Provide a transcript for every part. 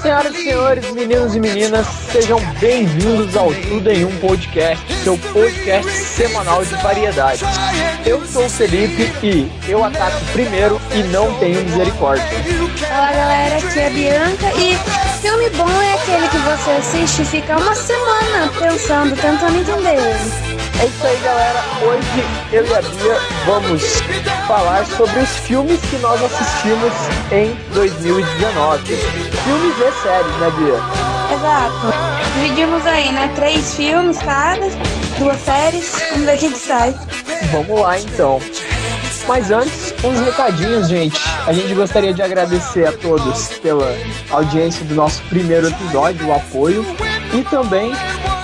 Senhoras e senhores, meninos e meninas, sejam bem-vindos ao Tudo em Um Podcast, seu podcast semanal de variedades. Eu sou o Felipe e eu ataco primeiro e não tenho misericórdia. Fala galera, aqui é a Bianca e filme bom é aquele que você assiste e fica uma semana pensando, tentando entender ele. É isso aí, galera. Hoje eu e a Bia vamos falar sobre os filmes que nós assistimos em 2019. Filmes e séries, né, Bia? Exato. Dividimos aí, né? Três filmes cada, duas séries, vamos ver o que sai. Vamos lá então. Mas antes, uns recadinhos, gente. A gente gostaria de agradecer a todos pela audiência do nosso primeiro episódio, o apoio, e também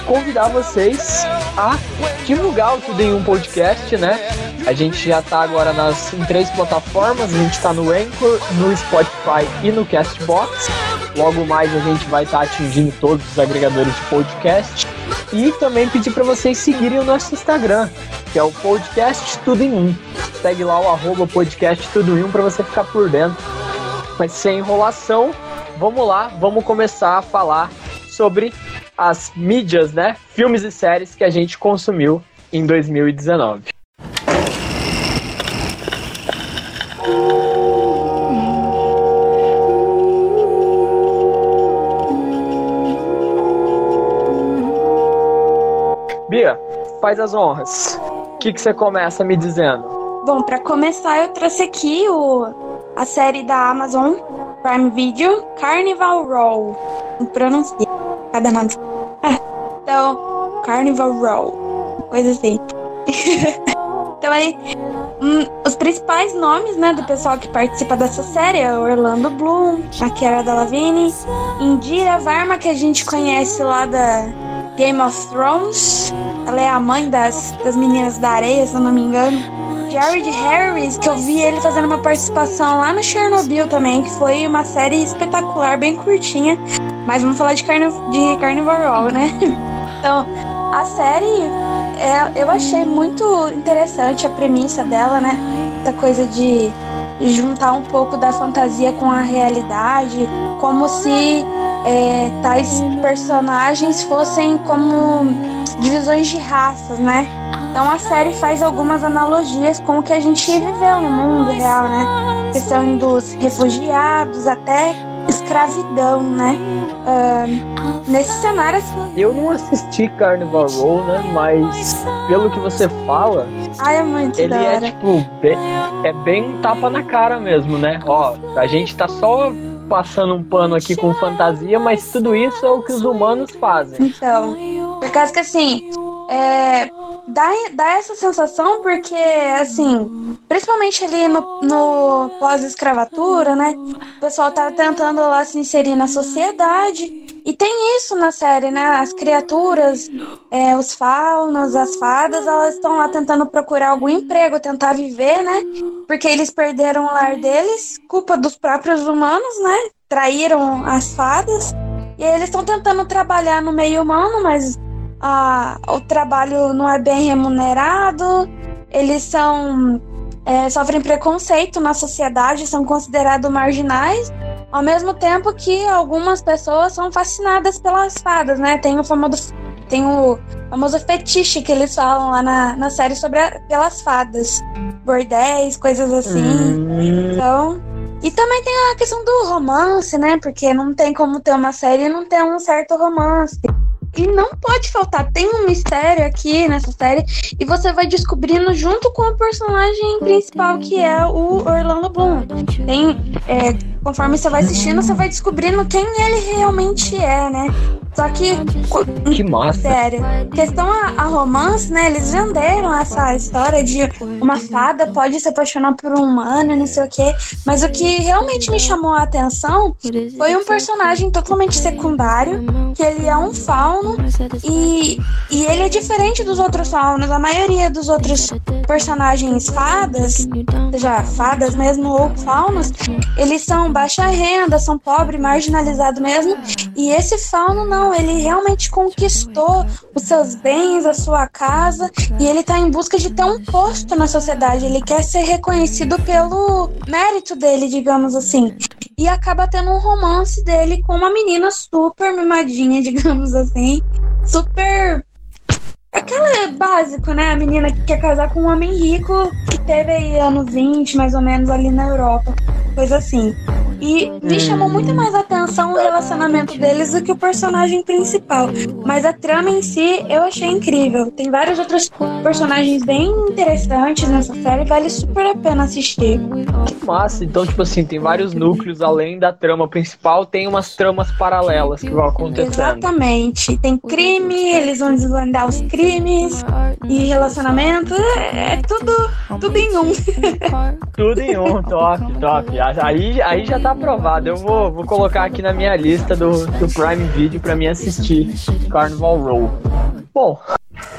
convidar vocês a divulgar o Tudo em Um Podcast, né? A gente já tá agora nas, em três plataformas, a gente tá no Anchor, no Spotify e no Castbox. Logo mais a gente vai estar tá atingindo todos os agregadores de podcast. E também pedir para vocês seguirem o nosso Instagram, que é o Podcast Tudo em Um. Segue lá o arroba podcast Tudo em Um para você ficar por dentro. Mas sem enrolação, vamos lá, vamos começar a falar sobre as mídias, né? Filmes e séries que a gente consumiu em 2019. Bia, faz as honras. O que, que você começa me dizendo? Bom, para começar, eu trouxe aqui o, a série da Amazon Prime Video, Carnival Row. Pronuncia cada nome. Então, Carnival Row. Coisa assim. então aí, hum, os principais nomes, né, do pessoal que participa dessa série é Orlando Bloom, a Kiara Delevingne, Indira Varma, que a gente conhece lá da Game of Thrones. Ela é a mãe das, das meninas da areia, se eu não me engano. Jared Harris, que eu vi ele fazendo uma participação lá no Chernobyl também, que foi uma série espetacular, bem curtinha. Mas vamos falar de, carne, de Carnivore né? Então, a série, é, eu achei muito interessante a premissa dela, né? Essa coisa de juntar um pouco da fantasia com a realidade, como se é, tais personagens fossem como divisões de raças, né? Então a série faz algumas analogias com o que a gente viveu no mundo real, né? Questão dos refugiados até escravidão, né? Uh, nesse cenário assim. Eu não assisti Carnival Row, né? Mas pelo que você fala, Ai, é muito ele é tipo bem, é bem tapa na cara mesmo, né? Ó, a gente tá só passando um pano aqui com fantasia, mas tudo isso é o que os humanos fazem. Então, por causa que assim, é, dá, dá essa sensação porque, assim, principalmente ali no, no pós-escravatura, né? O pessoal tá tentando lá se inserir na sociedade. E tem isso na série, né? As criaturas, é, os faunos, as fadas, elas estão lá tentando procurar algum emprego, tentar viver, né? Porque eles perderam o lar deles, culpa dos próprios humanos, né? Traíram as fadas. E eles estão tentando trabalhar no meio humano, mas a, o trabalho não é bem remunerado, eles são é, sofrem preconceito na sociedade, são considerados marginais, ao mesmo tempo que algumas pessoas são fascinadas pelas fadas, né? Tem o famoso, tem o famoso fetiche que eles falam lá na, na série sobre a, pelas fadas, bordéis, coisas assim. Hum. Então, e também tem a questão do romance, né? Porque não tem como ter uma série e não ter um certo romance. E não pode faltar. Tem um mistério aqui nessa série. E você vai descobrindo junto com o personagem principal, que é o Orlando Bloom. Tem. É, conforme você vai assistindo, você vai descobrindo quem ele realmente é, né? Só que. Que massa! Sério. Questão a, a, romance, né? Eles venderam essa história de uma fada pode se apaixonar por um humano, não sei o quê. Mas o que realmente me chamou a atenção foi um personagem totalmente secundário que ele é um fauno e, e ele é diferente dos outros faunos. A maioria dos outros personagens fadas, seja fadas mesmo ou faunos, eles são baixa renda, são pobres, marginalizados mesmo. E esse fauno não, ele realmente conquistou os seus bens, a sua casa, e ele tá em busca de ter um posto na sociedade. Ele quer ser reconhecido pelo mérito dele, digamos assim. E acaba tendo um romance dele com uma menina super mimadinha, digamos assim. Super Aquela é básico, né? A menina que quer casar com um homem rico que teve aí anos 20, mais ou menos, ali na Europa. Coisa assim. E me chamou muito mais a atenção o relacionamento deles do que o personagem principal. Mas a trama em si eu achei incrível. Tem vários outros personagens bem interessantes nessa série, vale super a pena assistir. Que massa! Então, tipo assim, tem vários núcleos além da trama principal, tem umas tramas paralelas que vão acontecendo. Exatamente. Tem crime, eles vão desvendar os crimes e relacionamento. É, é tudo, tudo em um. tudo em um, top, top. Aí, aí já tá aprovado. Eu vou, vou colocar aqui na minha lista do, do Prime Video para mim assistir Carnival Row. Bom,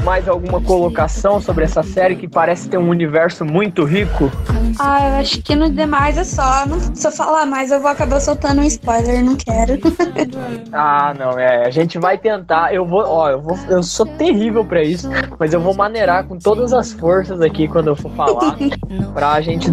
mais alguma colocação sobre essa série que parece ter um universo muito rico? Ah, eu acho que no demais é só. Não, se eu falar mais, eu vou acabar soltando um spoiler, não quero. ah, não, é. A gente vai tentar. Eu vou, ó, eu vou. Eu sou terrível para isso, mas eu vou maneirar com todas as forças aqui quando eu for falar. pra gente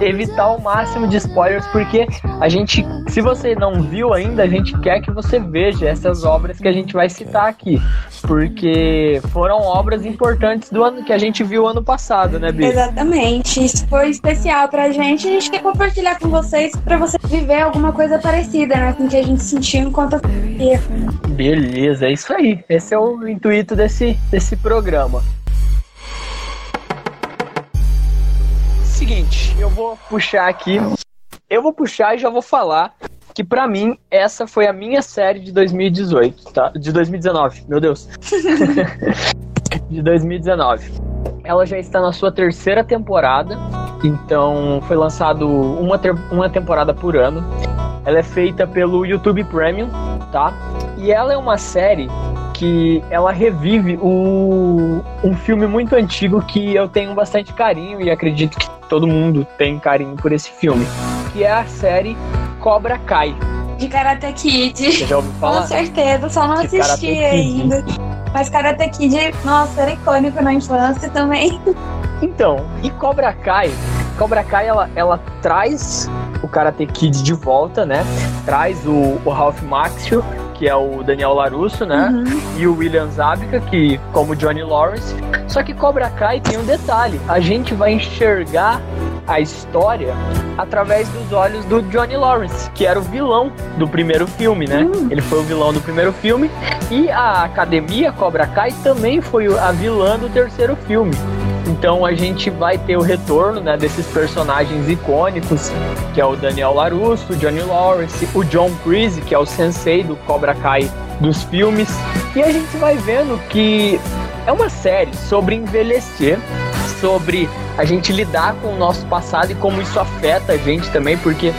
evitar o máximo de spoilers, porque a gente, se você não viu ainda, a gente quer que você veja essas obras que a gente vai citar aqui. Porque foram obras importantes do ano que a gente viu ano passado, né, Bia? Exatamente. Isso foi especial pra gente. A gente quer compartilhar com vocês para você viver alguma coisa parecida, né? Com o que a gente sentiu enquanto assistia. Beleza, é isso aí. Esse é o intuito desse, desse programa. Seguinte, eu vou puxar aqui. Eu vou puxar e já vou falar que para mim essa foi a minha série de 2018, tá? De 2019, meu Deus. de 2019. Ela já está na sua terceira temporada, então foi lançado uma, uma temporada por ano. Ela é feita pelo YouTube Premium, tá? E ela é uma série que ela revive o, um filme muito antigo que eu tenho bastante carinho e acredito que todo mundo tem carinho por esse filme, que é a série Cobra Kai. De Karate Kid. Você já ouviu falar? Com certeza, só não de assisti ainda. Mas Karate Kid, nossa, era icônico na infância também. Então, e Cobra Kai? Cobra Kai, ela, ela traz o Karate Kid de volta, né? Traz o, o Ralph Maxwell, que é o Daniel Larusso, né? Uhum. E o William Zabka, que como Johnny Lawrence. Só que Cobra Kai tem um detalhe: a gente vai enxergar a história através dos olhos do Johnny Lawrence, que era o vilão do primeiro filme, né? Uhum. Ele foi o vilão do primeiro filme e a Academia Cobra Kai também foi a vilã do terceiro filme. Então a gente vai ter o retorno né, desses personagens icônicos, que é o Daniel LaRusso, o Johnny Lawrence, o John Creasy, que é o sensei do Cobra Kai dos filmes. E a gente vai vendo que é uma série sobre envelhecer, sobre a gente lidar com o nosso passado e como isso afeta a gente também, porque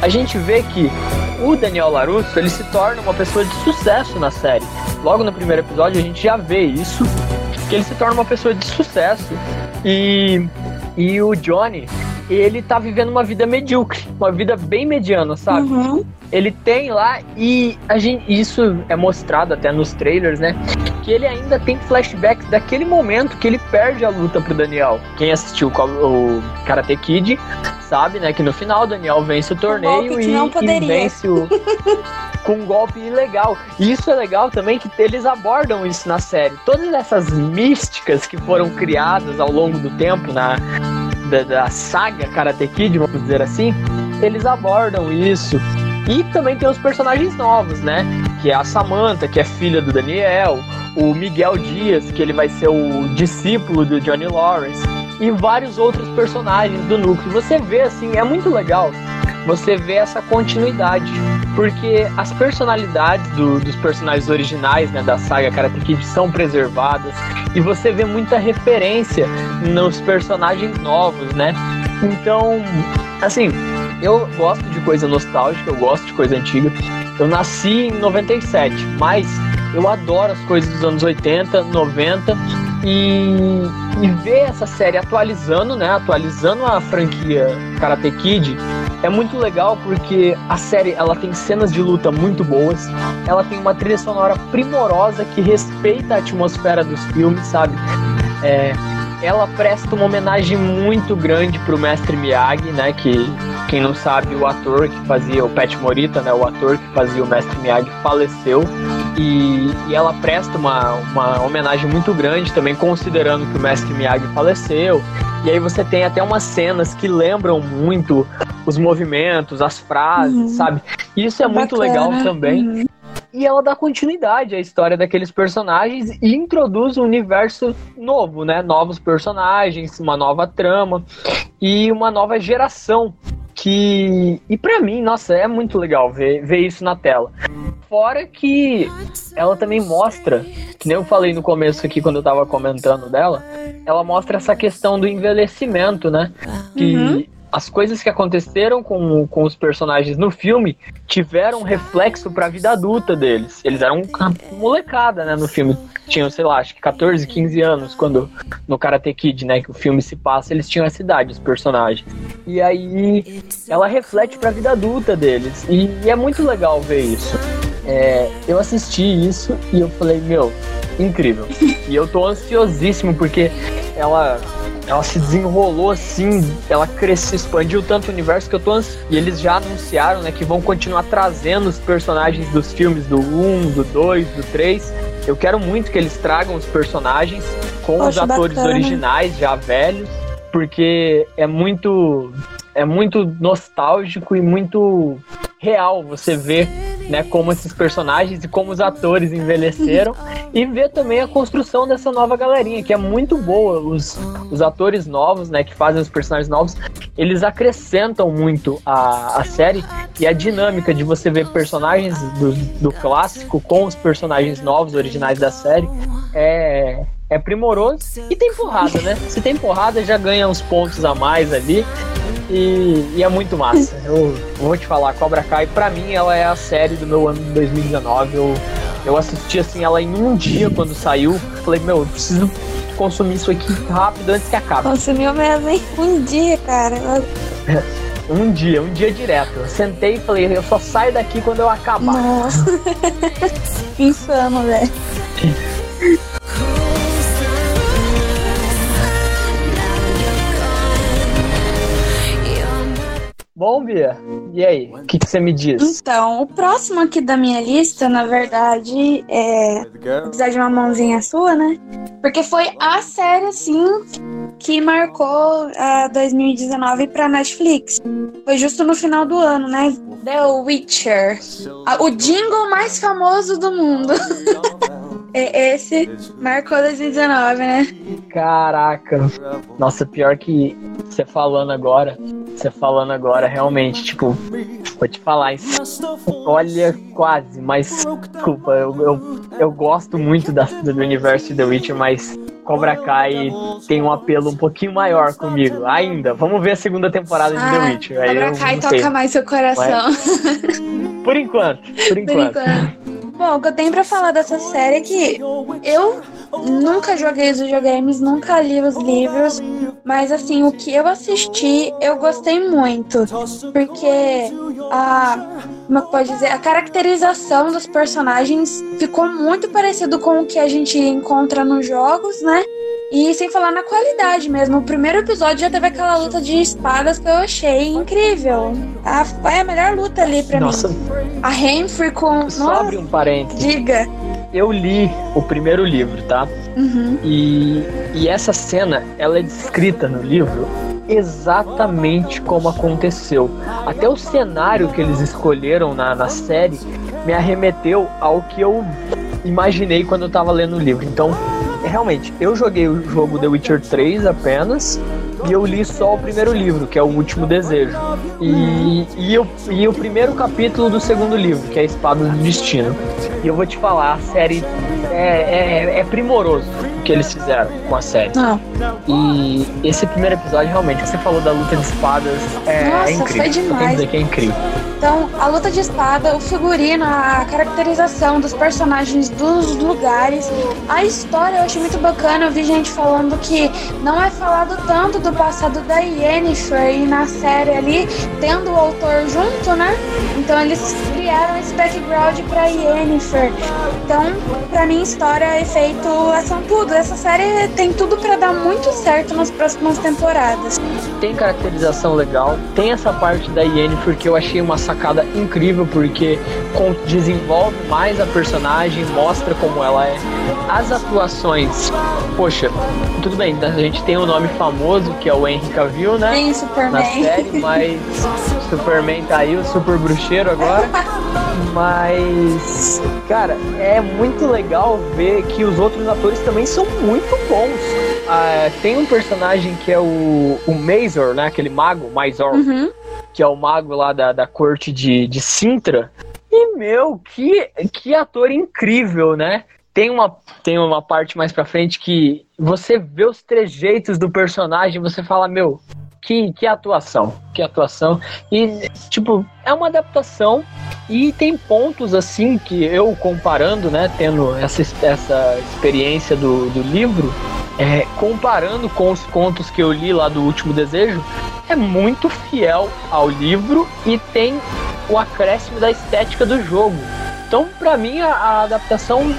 a gente vê que o Daniel LaRusso, ele se torna uma pessoa de sucesso na série. Logo no primeiro episódio a gente já vê isso, que ele se torna uma pessoa de sucesso. E, e o Johnny, ele tá vivendo uma vida medíocre, uma vida bem mediana, sabe? Uhum. Ele tem lá e a gente, isso é mostrado até nos trailers, né? Que ele ainda tem flashbacks daquele momento que ele perde a luta pro Daniel. Quem assistiu o Karate Kid sabe, né? Que no final o Daniel vence o torneio e, e vence o. com um golpe ilegal. E isso é legal também que eles abordam isso na série. Todas essas místicas que foram criadas ao longo do tempo na da, da saga Karate Kid, vamos dizer assim, eles abordam isso. E também tem os personagens novos, né? Que é a Samantha, que é filha do Daniel, o Miguel Dias, que ele vai ser o discípulo do Johnny Lawrence, e vários outros personagens do núcleo. Você vê assim, é muito legal você vê essa continuidade. Porque as personalidades do, dos personagens originais né, da saga Karate Kid são preservadas e você vê muita referência nos personagens novos, né? Então, assim, eu gosto de coisa nostálgica, eu gosto de coisa antiga. Eu nasci em 97, mas eu adoro as coisas dos anos 80, 90 e, e ver essa série atualizando, né? Atualizando a franquia Karate Kid é muito legal porque a série ela tem cenas de luta muito boas, ela tem uma trilha sonora primorosa que respeita a atmosfera dos filmes, sabe? É, ela presta uma homenagem muito grande pro mestre Miyagi, né? Que quem não sabe, o ator que fazia o Pat Morita, né? O ator que fazia o mestre Miyagi faleceu. E, e ela presta uma, uma homenagem muito grande também, considerando que o mestre Miyagi faleceu. E aí você tem até umas cenas que lembram muito os movimentos, as frases, uhum. sabe? Isso é Bacana. muito legal também. Uhum e ela dá continuidade à história daqueles personagens e introduz um universo novo, né? Novos personagens, uma nova trama e uma nova geração que e para mim, nossa, é muito legal ver, ver isso na tela. Fora que ela também mostra, que nem eu falei no começo aqui quando eu tava comentando dela, ela mostra essa questão do envelhecimento, né? Que uhum as coisas que aconteceram com, com os personagens no filme tiveram reflexo para a vida adulta deles. Eles eram molecada, né, no filme. Tinham, sei lá, acho que 14, 15 anos quando no Karate Kid, né, que o filme se passa, eles tinham essa idade, os personagens. E aí ela reflete para a vida adulta deles. E, e, é muito legal ver isso. É, eu assisti isso e eu falei, meu, incrível. E eu tô ansiosíssimo porque ela ela se desenrolou assim, ela cresceu, expandiu tanto o universo que eu tô ans... e eles já anunciaram, né, que vão continuar trazendo os personagens dos filmes do 1, do 2, do 3. Eu quero muito que eles tragam os personagens com Poxa, os atores bacana. originais já velhos, porque é muito é muito nostálgico e muito real você ver né, como esses personagens e como os atores envelheceram e ver também a construção dessa nova galerinha, que é muito boa. Os, os atores novos, né, que fazem os personagens novos, eles acrescentam muito a, a série e a dinâmica de você ver personagens do, do clássico com os personagens novos, originais da série, é, é primoroso. E tem porrada, né? Se tem porrada, já ganha uns pontos a mais ali. E, e, é muito massa. Eu vou te falar, Cobra Kai, pra mim, ela é a série do meu ano de 2019. Eu, eu assisti assim ela em um dia quando saiu. Falei, meu, eu preciso consumir isso aqui rápido antes que acabe. Consumiu mesmo, hein? Um dia, cara. Um dia, um dia direto. Eu sentei e falei, eu só saio daqui quando eu acabar. Nossa. Insano, velho. Bom, Bia, e aí? O que, você me diz? Então, o próximo aqui da minha lista, na verdade, é. Precisar de uma mãozinha sua, né? Porque foi a série, assim, que marcou a 2019 pra Netflix. Foi justo no final do ano, né? The Witcher. O jingle mais famoso do mundo. É, esse marcou 2019, né? Caraca. Nossa, pior que você falando agora, você falando agora, realmente, tipo, vou te falar isso. Olha, quase, mas desculpa, eu, eu, eu gosto muito da, do universo de The Witcher, mas Cobra Kai tem um apelo um pouquinho maior comigo. Ainda. Vamos ver a segunda temporada de ah, The Witcher. Aí Cobra Kai toca mais seu coração. Por enquanto, por enquanto. Por enquanto. Bom, o que eu tenho pra falar dessa série é que eu nunca joguei os videogames, nunca li os livros, mas assim, o que eu assisti, eu gostei muito. Porque a. Como é que pode dizer? A caracterização dos personagens ficou muito parecido com o que a gente encontra nos jogos, né? E sem falar na qualidade mesmo. O primeiro episódio já teve aquela luta de espadas que eu achei incrível. A, foi a melhor luta ali pra Nossa. mim. A Renfrey com. Só abre um parênteses. Diga. Eu li o primeiro livro, tá? Uhum. E, e essa cena, ela é descrita no livro exatamente como aconteceu. Até o cenário que eles escolheram na, na série me arremeteu ao que eu imaginei quando eu tava lendo o livro. Então, realmente, eu joguei o jogo The Witcher 3 apenas e eu li só o primeiro livro, que é O Último Desejo. E, e, eu, e o primeiro capítulo do segundo livro, que é Espada do Destino. E eu vou te falar, a série é, é, é primoroso o que eles fizeram com a série. Ah. E esse primeiro episódio, realmente, você falou da luta de espadas, é, Nossa, é incrível. Foi demais. dizer que é incrível. Então, a luta de espada, o figurino, a caracterização dos personagens, dos lugares, a história eu achei muito bacana. Eu vi gente falando que não é falado tanto do passado da Yennefer e na série ali, tendo o autor junto, né? Então eles criaram esse background pra Yennefer. Então, pra mim, história, efeito, são tudo. Essa série tem tudo para dar muito certo nas próximas temporadas. Tem caracterização legal, tem essa parte da Yennefer que eu achei uma sacada incrível porque desenvolve mais a personagem, mostra como ela é. As atuações, poxa, tudo bem, a gente tem um nome famoso que é o Henry Cavill, né? Tem Superman. Na série, mas Superman tá aí, o super bruxeiro agora. mas, cara, é muito legal ver que os outros atores também são muito bons. Ah, tem um personagem que é o, o Mazor, né? Aquele mago, Mazor. Uhum que é o mago lá da, da corte de, de Sintra. E, meu, que, que ator incrível, né? Tem uma, tem uma parte mais pra frente que você vê os trejeitos do personagem você fala, meu, que, que atuação, que atuação. E, tipo, é uma adaptação e tem pontos, assim, que eu comparando, né, tendo essa, essa experiência do, do livro, é, comparando com os contos que eu li lá do Último Desejo, é muito fiel ao livro e tem o acréscimo da estética do jogo. Então, para mim, a, a, adaptação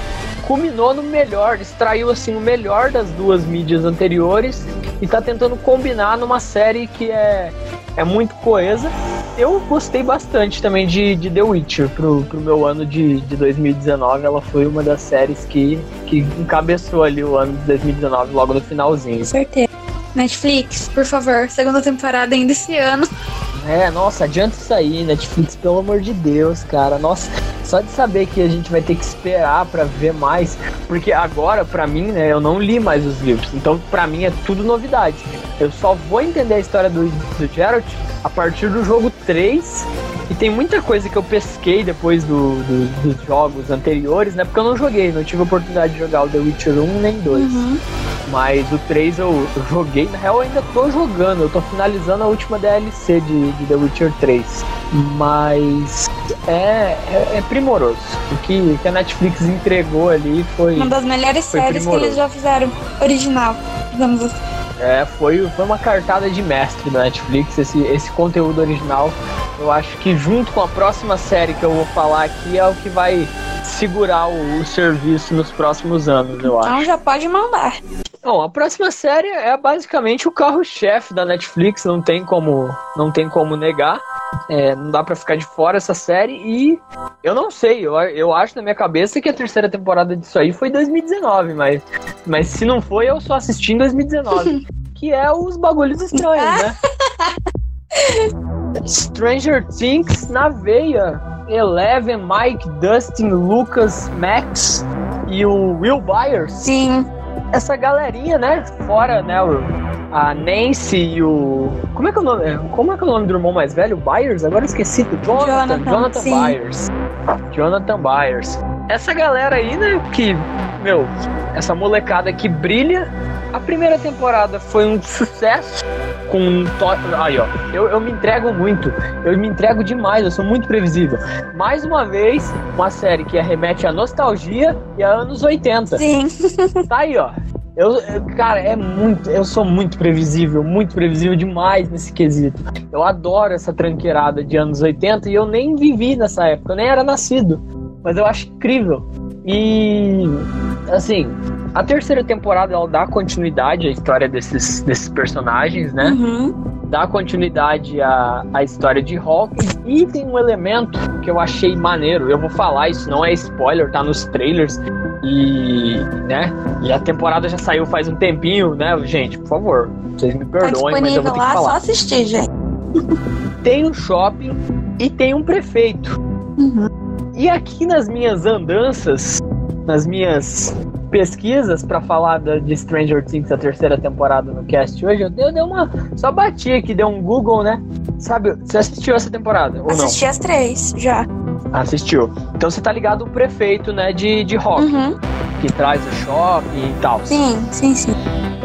culminou no melhor, extraiu assim o melhor das duas mídias anteriores e tá tentando combinar numa série que é, é muito coesa. Eu gostei bastante também de, de The Witcher pro, pro meu ano de, de 2019. Ela foi uma das séries que, que encabeçou ali o ano de 2019, logo no finalzinho. Com certeza. Netflix, por favor, segunda temporada ainda esse ano. É, nossa, adianta isso aí, Netflix, pelo amor de Deus, cara. Nossa, só de saber que a gente vai ter que esperar para ver mais, porque agora, para mim, né, eu não li mais os livros, então para mim é tudo novidade. Eu só vou entender a história do, do Geralt a partir do jogo 3 e tem muita coisa que eu pesquei depois do, do, dos jogos anteriores, né? Porque eu não joguei, não tive oportunidade de jogar o The Witcher 1 nem 2. Uhum. Mas o 3 eu, eu, joguei, na real eu ainda tô jogando, eu tô finalizando a última DLC de, de The Witcher 3. Mas é, é, é primoroso. O que, que, a Netflix entregou ali foi. Uma das melhores séries primoroso. que eles já fizeram, original, digamos assim. É, foi, foi uma cartada de mestre da Netflix, esse, esse conteúdo original. Eu acho que junto com a próxima série que eu vou falar aqui é o que vai segurar o, o serviço nos próximos anos, eu acho. Então já pode mandar. Bom, a próxima série é basicamente o carro-chefe da Netflix, não tem como, não tem como negar. É, não dá para ficar de fora essa série e eu não sei, eu, eu acho na minha cabeça que a terceira temporada disso aí foi 2019, mas, mas se não foi, eu só assisti em 2019. que é os bagulhos estranhos, né? Stranger Things na veia. Eleven, Mike, Dustin, Lucas, Max e o Will Byers. Sim. Essa galerinha, né? Fora, né? A Nancy e o. Como é que é o nome? Como é que é o nome do irmão mais velho? Byers? Agora esqueci. Jonathan. Jonathan, Jonathan Byers. Jonathan Byers. Essa galera aí, né? Que, meu, essa molecada que brilha. A primeira temporada foi um sucesso. Com. To... Aí, ó. Eu, eu me entrego muito. Eu me entrego demais. Eu sou muito previsível. Mais uma vez, uma série que remete à nostalgia e a anos 80. Sim. Tá aí, ó. Eu, cara, é muito. Eu sou muito previsível, muito previsível demais nesse quesito. Eu adoro essa tranqueirada de anos 80 e eu nem vivi nessa época, eu nem era nascido. Mas eu acho incrível. E assim, a terceira temporada ela dá continuidade à história desses, desses personagens, né? Uhum. Dá continuidade à, à história de Hawkins e tem um elemento que eu achei maneiro. Eu vou falar, isso não é spoiler, tá nos trailers. E, né? E a temporada já saiu faz um tempinho, né, gente? Por favor, vocês me perdoem, tá mas eu vou ter que falar. só assistir, gente. tem um shopping e tem um prefeito. Uhum. E aqui nas minhas andanças, nas minhas pesquisas para falar da, de Stranger Things, a terceira temporada no cast hoje, eu dei, eu dei uma. Só bati aqui, dei um Google, né? Sabe, você assistiu essa temporada? Ou Assisti não? as três, já. Assistiu. Então você tá ligado o prefeito, né, de, de rock. Uhum. Que traz o shopping e tal. Sim, sim, sim.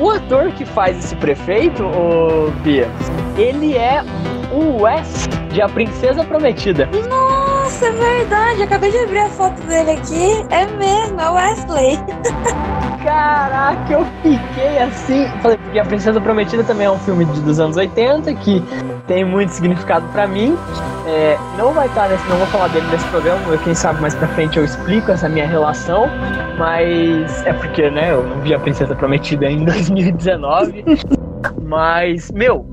O ator que faz esse prefeito, o Bia, ele é o Wes de A Princesa Prometida. Nossa, é verdade. Acabei de abrir a foto dele aqui. É mesmo, é o Wesley. Caraca, eu fiquei assim. Falei, porque A Princesa Prometida também é um filme dos anos 80 que tem muito significado para mim. É, não vai estar nesse, não vou falar dele nesse programa, quem sabe mais pra frente eu explico essa minha relação, mas é porque, né, eu não vi a Princesa Prometida em 2019. mas, meu,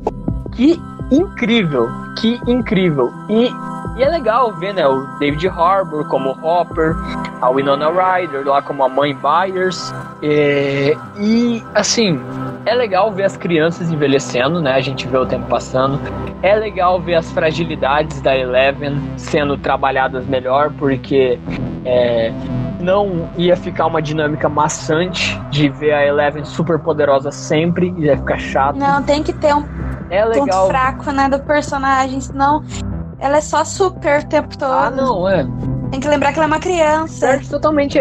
que incrível, que incrível. E, e é legal ver, né, o David Harbour como Hopper, a Winona Ryder lá como a mãe Byers. É, e, assim, é legal ver as crianças envelhecendo, né? A gente vê o tempo passando. É legal ver as fragilidades da Eleven sendo trabalhadas melhor, porque é, não ia ficar uma dinâmica maçante de ver a Eleven super poderosa sempre, ia ficar chato. Não, tem que ter um é legal. ponto fraco, né, do personagem, senão ela é só super o tempo todo. Ah, não, é. Tem que lembrar que ela é uma criança. Perde totalmente,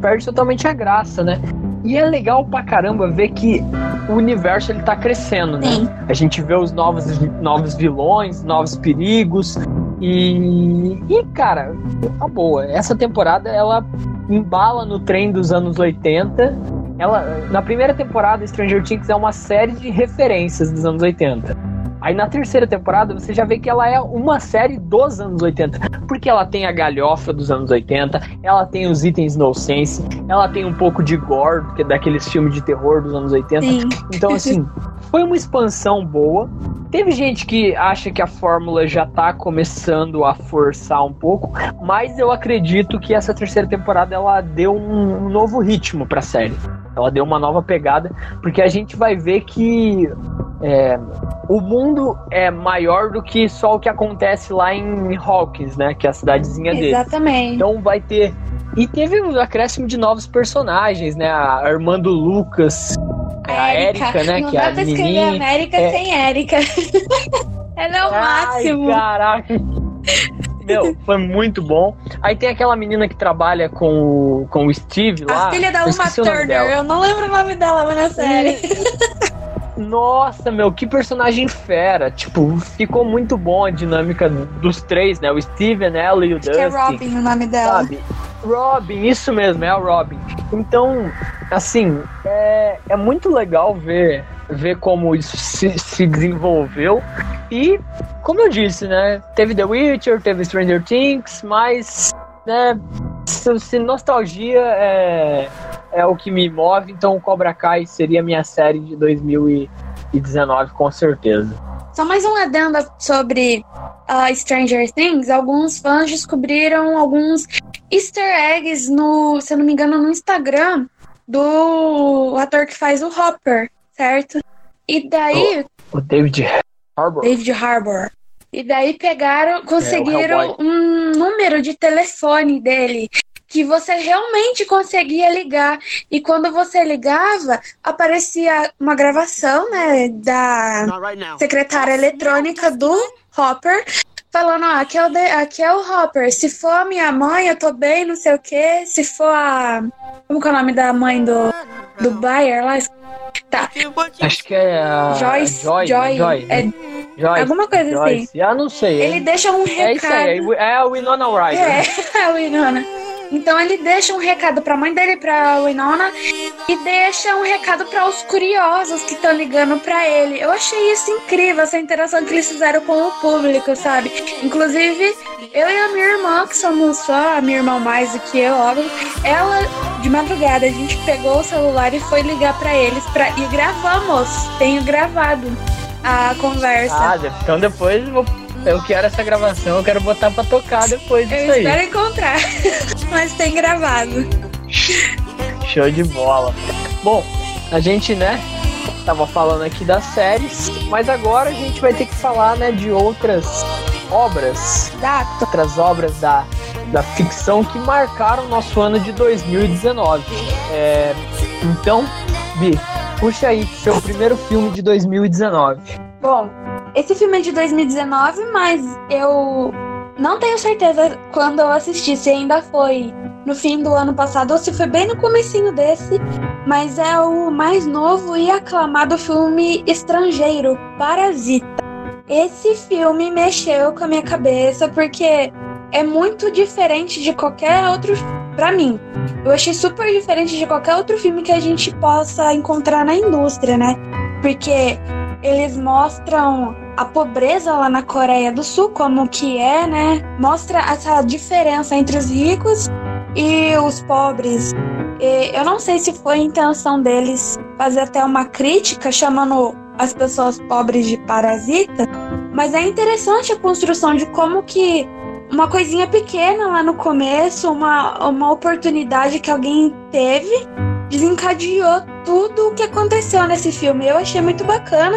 perde totalmente a graça, né? E é legal pra caramba ver que o universo ele tá crescendo, né? Sim. A gente vê os novos, novos vilões, novos perigos. E, e cara, tá boa. Essa temporada ela embala no trem dos anos 80. Ela, na primeira temporada, Stranger Things é uma série de referências dos anos 80. Aí na terceira temporada você já vê que ela é uma série dos anos 80. Porque ela tem a galhofa dos anos 80, ela tem os itens no sense, ela tem um pouco de gore, que é daqueles filmes de terror dos anos 80. Sim. Então, assim, foi uma expansão boa. Teve gente que acha que a fórmula já tá começando a forçar um pouco, mas eu acredito que essa terceira temporada ela deu um novo ritmo pra série. Ela deu uma nova pegada, porque a gente vai ver que é, o mundo é maior do que só o que acontece lá em Hawkins, né? Que é a cidadezinha dele. Exatamente. Então vai ter. E teve um acréscimo de novos personagens, né? A irmã do Lucas, a Erika, né? Não que dá é a pra escrever. América É. sem Érica. Ela é o máximo. Ai, caraca. Meu, foi muito bom. Aí tem aquela menina que trabalha com o, com o Steve lá. A filha da Uma Turner. Eu não lembro o nome dela, mas na série. Nossa, meu, que personagem fera. Tipo, ficou muito bom a dinâmica dos três, né? O Steven, ela e o Acho que é. Robin o nome dela. Sabe? Robin, isso mesmo, é a Robin. Então, assim, é, é muito legal ver, ver como isso se, se desenvolveu. E, como eu disse, né? Teve The Witcher, teve Stranger Things, mas, né? Se, se nostalgia é, é o que me move, então o Cobra Kai seria minha série de 2019, com certeza. Só mais um adendo sobre uh, Stranger Things. Alguns fãs descobriram alguns easter eggs no, se eu não me engano, no Instagram do ator que faz o Hopper, certo? E daí, O David Harbour. David Harbour. E daí pegaram, conseguiram Hellboy. um número de telefone dele que você realmente conseguia ligar. E quando você ligava, aparecia uma gravação, né, da secretária eletrônica do Hopper, falando, ó, aqui é, o de- aqui é o Hopper, se for a minha mãe, eu tô bem, não sei o quê, se for a... Como que é o nome da mãe do, do Bayer lá? Tá, Acho que é a Joyce, Joy, Joy, né? Joy, é, Joyce, alguma coisa assim. Joyce. Ah, não sei. Ele deixa um É isso aí, recado. é a Winona Ryder. É, a Winona. Então ele deixa um recado pra mãe dele, pra Winona, e deixa um recado pra os curiosos que estão ligando pra ele. Eu achei isso incrível, essa interação que eles fizeram com o público, sabe? Inclusive, eu e a minha irmã, que somos só a minha irmã mais do que eu, óbvio, ela, de madrugada, a gente pegou o celular e foi ligar pra eles pra... e gravamos. Tenho gravado a conversa. Ah, então depois vou, eu quero essa gravação, eu quero botar pra tocar depois eu disso aí. espero encontrar, mas tem gravado. Show de bola. Bom, a gente, né, tava falando aqui das séries, mas agora a gente vai ter que falar, né, de outras obras, Dato. outras obras da, da ficção que marcaram o nosso ano de 2019. É, então, Bi, puxa aí seu primeiro filme de 2019. Bom, esse filme é de 2019, mas eu não tenho certeza quando eu assisti, se ainda foi no fim do ano passado ou se foi bem no comecinho desse, mas é o mais novo e aclamado filme estrangeiro, Parasita. esse filme mexeu com a minha cabeça porque é muito diferente de qualquer outro para mim. Eu achei super diferente de qualquer outro filme que a gente possa encontrar na indústria, né? Porque eles mostram a pobreza lá na Coreia do Sul, como que é, né? Mostra essa diferença entre os ricos e os pobres. E eu não sei se foi a intenção deles fazer até uma crítica chamando as pessoas pobres de parasita, mas é interessante a construção de como que uma coisinha pequena lá no começo, uma, uma oportunidade que alguém teve, desencadeou tudo o que aconteceu nesse filme. Eu achei muito bacana.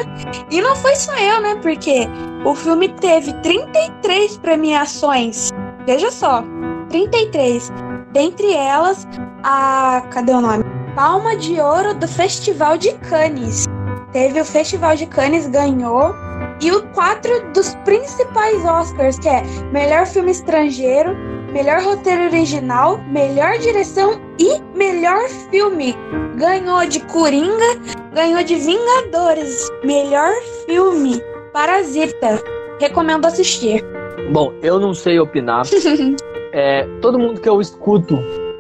E não foi só eu, né? Porque o filme teve 33 premiações. Veja só, 33. Dentre elas, a. Cadê o nome? Palma de Ouro do Festival de Cannes. Teve o Festival de Cannes, ganhou e o quatro dos principais Oscars, que é melhor filme estrangeiro, melhor roteiro original, melhor direção e melhor filme. Ganhou de Coringa, ganhou de Vingadores, melhor filme. Parasita. Recomendo assistir. Bom, eu não sei opinar. é, todo mundo que eu escuto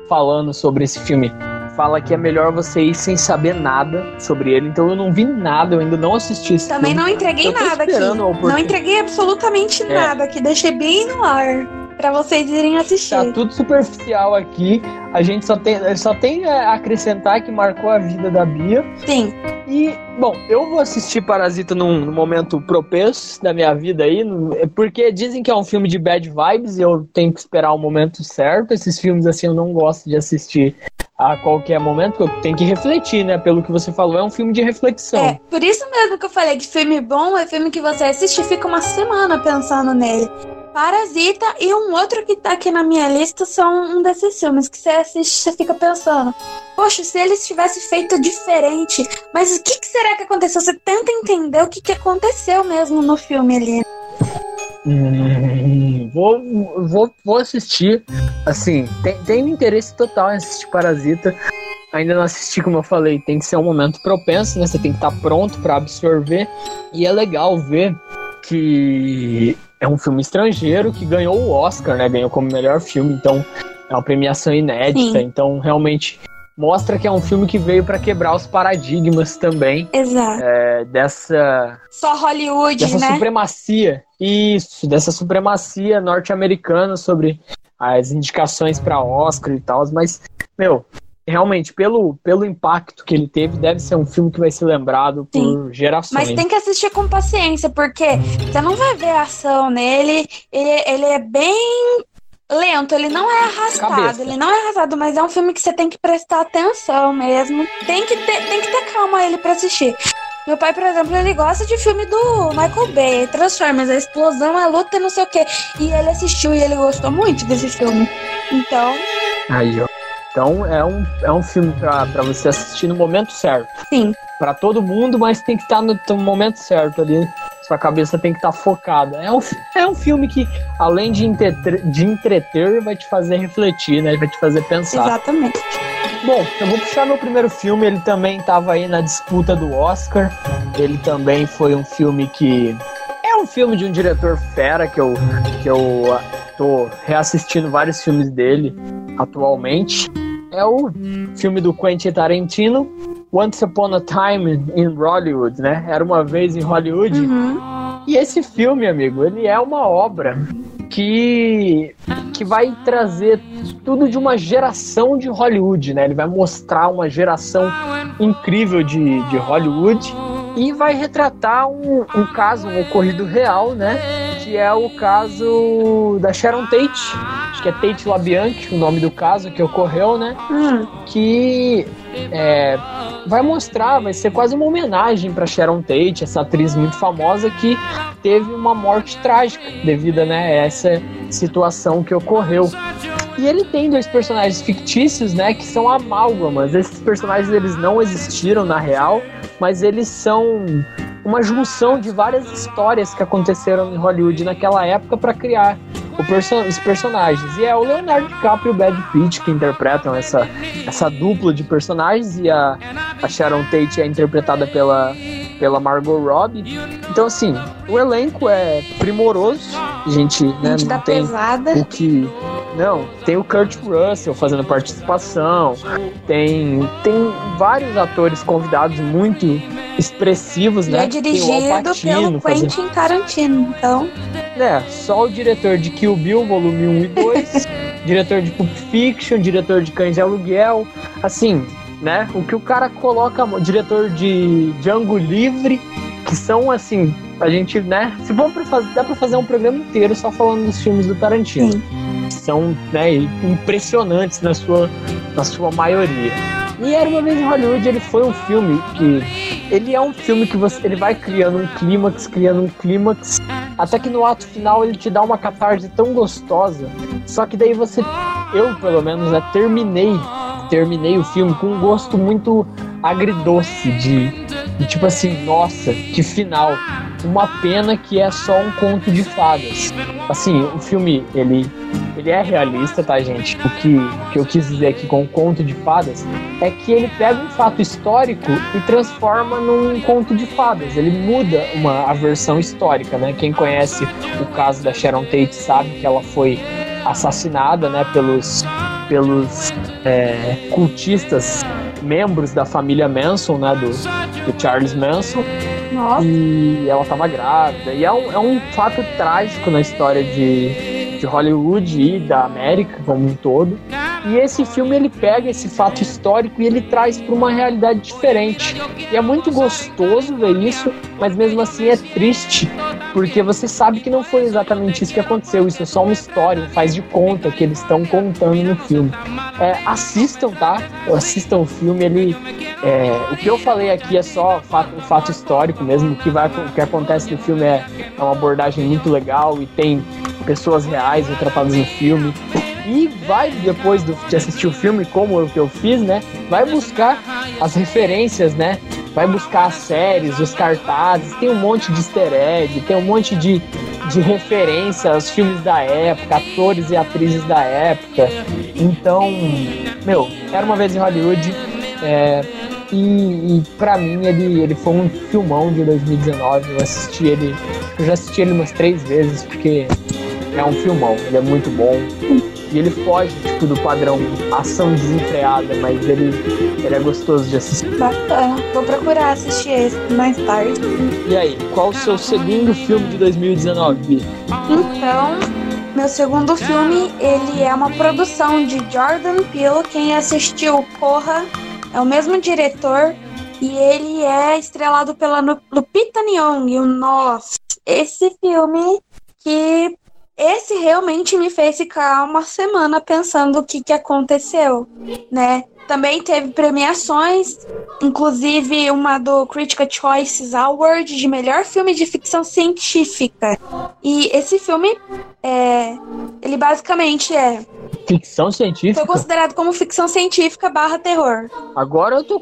falando sobre esse filme fala que é melhor você ir sem saber nada sobre ele. Então eu não vi nada, eu ainda não assisti esse Também filme. não entreguei nada aqui. Não entreguei absolutamente é. nada aqui, deixei bem no ar para vocês irem assistir. Tá tudo superficial aqui. A gente só tem, só tem a acrescentar que marcou a vida da Bia. Sim. E, bom, eu vou assistir Parasita num, num momento propenso da minha vida aí, é porque dizem que é um filme de bad vibes e eu tenho que esperar o momento certo. Esses filmes, assim, eu não gosto de assistir a qualquer momento, porque eu tenho que refletir, né? Pelo que você falou, é um filme de reflexão. É, por isso mesmo que eu falei que filme bom é filme que você assiste e fica uma semana pensando nele. Parasita e um outro que tá aqui na minha lista são um desses filmes que você assiste você fica pensando. Poxa, se eles tivessem feito diferente, mas o que, que, será que aconteceu? Você tenta entender o que, que aconteceu mesmo no filme ali. Hum, vou, vou, vou assistir. Assim, tem, tenho interesse total em assistir Parasita. Ainda não assisti, como eu falei, tem que ser um momento propenso, né? Você tem que estar pronto para absorver. E é legal ver que é um filme estrangeiro que ganhou o Oscar, né? Ganhou como melhor filme, então é uma premiação inédita. Sim. Então, realmente mostra que é um filme que veio para quebrar os paradigmas também. Exato. É, dessa. Só Hollywood, dessa né? supremacia. Isso, dessa supremacia norte-americana sobre as indicações para Oscar e tal. Mas, meu, realmente, pelo, pelo impacto que ele teve, deve ser um filme que vai ser lembrado por Sim. gerações. Mas tem que assistir com paciência, porque você não vai ver ação nele, ele, ele é bem lento, ele não é arrastado, Cabeça. ele não é arrastado, mas é um filme que você tem que prestar atenção mesmo. Tem que ter, tem que ter calma ele para assistir. Meu pai, por exemplo, ele gosta de filme do Michael Bay, Transformers, a explosão, a luta, não sei o quê. E ele assistiu e ele gostou muito desse filme. Então. Aí, ó. Então é um, é um filme para você assistir no momento certo. Sim. Para todo mundo, mas tem que estar no, no momento certo ali. Sua cabeça tem que estar focada. É um, é um filme que, além de, entreter, de entreter, vai te fazer refletir, né? Vai te fazer pensar. Exatamente. Bom, eu vou puxar meu primeiro filme. Ele também estava aí na disputa do Oscar. Ele também foi um filme que é um filme de um diretor fera que eu que eu tô reassistindo vários filmes dele atualmente é o filme do Quentin Tarantino, Once Upon a Time in Hollywood, né? Era uma vez em Hollywood. Uhum. E esse filme, amigo, ele é uma obra que que vai trazer tudo de uma geração de Hollywood, né? Ele vai mostrar uma geração incrível de, de Hollywood e vai retratar um, um caso, um ocorrido real, né? Que é o caso da Sharon Tate. Acho que é Tate LaBianche, o nome do caso que ocorreu, né? Hum. Que é, vai mostrar, vai ser quase uma homenagem para Sharon Tate, essa atriz muito famosa que teve uma morte trágica devido né, a essa situação que ocorreu. E ele tem dois personagens fictícios, né, que são amálgamas. Esses personagens eles não existiram na real, mas eles são uma junção de várias histórias que aconteceram em Hollywood naquela época para criar perso os personagens. E é o Leonardo DiCaprio e o Brad Pitt que interpretam essa, essa dupla de personagens e a, a Sharon Tate é interpretada pela pela Margot Robbie. Então, assim, o elenco é primoroso. A gente, né, Gente não da tem pesada. o que. Não, tem o Kurt Russell fazendo participação, tem, tem vários atores convidados muito expressivos, E né? é dirigido Pacino pelo fazendo- Quentin Tarantino. Então, É, só o diretor de Kill Bill, volume 1 e 2, diretor de Pulp Fiction, diretor de Cães de Aluguel, assim, né? O que o cara coloca, diretor de Django Livre, que são, assim, a gente, né? Se for pra fazer, dá pra fazer um programa inteiro só falando dos filmes do Tarantino. sim. São, né, impressionantes na sua, na sua maioria. E Era Uma Vez em Hollywood, ele foi um filme que... Ele é um filme que você, ele vai criando um clímax, criando um clímax, até que no ato final ele te dá uma catarse tão gostosa. Só que daí você, eu pelo menos, né, terminei, terminei o filme com um gosto muito agridoce de, de tipo assim, nossa, que final. Uma pena que é só um conto de fadas. Assim, o filme, ele, ele é realista, tá, gente? O que, o que eu quis dizer aqui com o conto de fadas é que ele pega um fato histórico e transforma num conto de fadas. Ele muda uma, a versão histórica, né? Quem conhece o caso da Sharon Tate sabe que ela foi assassinada, né, pelos, pelos é, cultistas membros da família Manson, né, do, do Charles Manson Nossa, e ela tava grávida. E é um, é um fato trágico na história de, de Hollywood e da América como um todo. E esse filme ele pega esse fato histórico e ele traz para uma realidade diferente. E é muito gostoso ver isso, mas mesmo assim é triste, porque você sabe que não foi exatamente isso que aconteceu. Isso é só uma história, faz de conta que eles estão contando no filme. É, assistam, tá? Assistam o filme, ele. é, o que eu falei aqui é só fato, um fato histórico mesmo. O que, vai, o que acontece no filme é, é uma abordagem muito legal e tem pessoas reais retratadas no filme. E vai, depois do- de assistir o filme, como o que eu fiz, né? Vai buscar as referências, né? Vai buscar as séries, os cartazes, tem um monte de easter egg, tem um monte de, de referência aos filmes da época, atores e atrizes da época. Então, meu, era uma vez em Hollywood. é, e, e para mim ele, ele foi um filmão de 2019. Eu assisti ele. Eu já assisti ele umas três vezes, porque é um filmão, ele é muito bom. E ele foge, tipo, do padrão ação desenfreada, mas ele, ele é gostoso de assistir. bacana. Vou procurar assistir esse mais tarde. E aí, qual o seu segundo filme de 2019, Bia? Então, meu segundo filme, ele é uma produção de Jordan Peele. Quem assistiu Corra é o mesmo diretor e ele é estrelado pela Lupita Nyong'o. O nossa, esse filme que esse realmente me fez ficar uma semana pensando o que que aconteceu, né? Também teve premiações, inclusive uma do Critical Choices Award de melhor filme de ficção científica. E esse filme é, ele basicamente é Ficção científica? foi considerado como ficção científica barra terror. Agora eu tô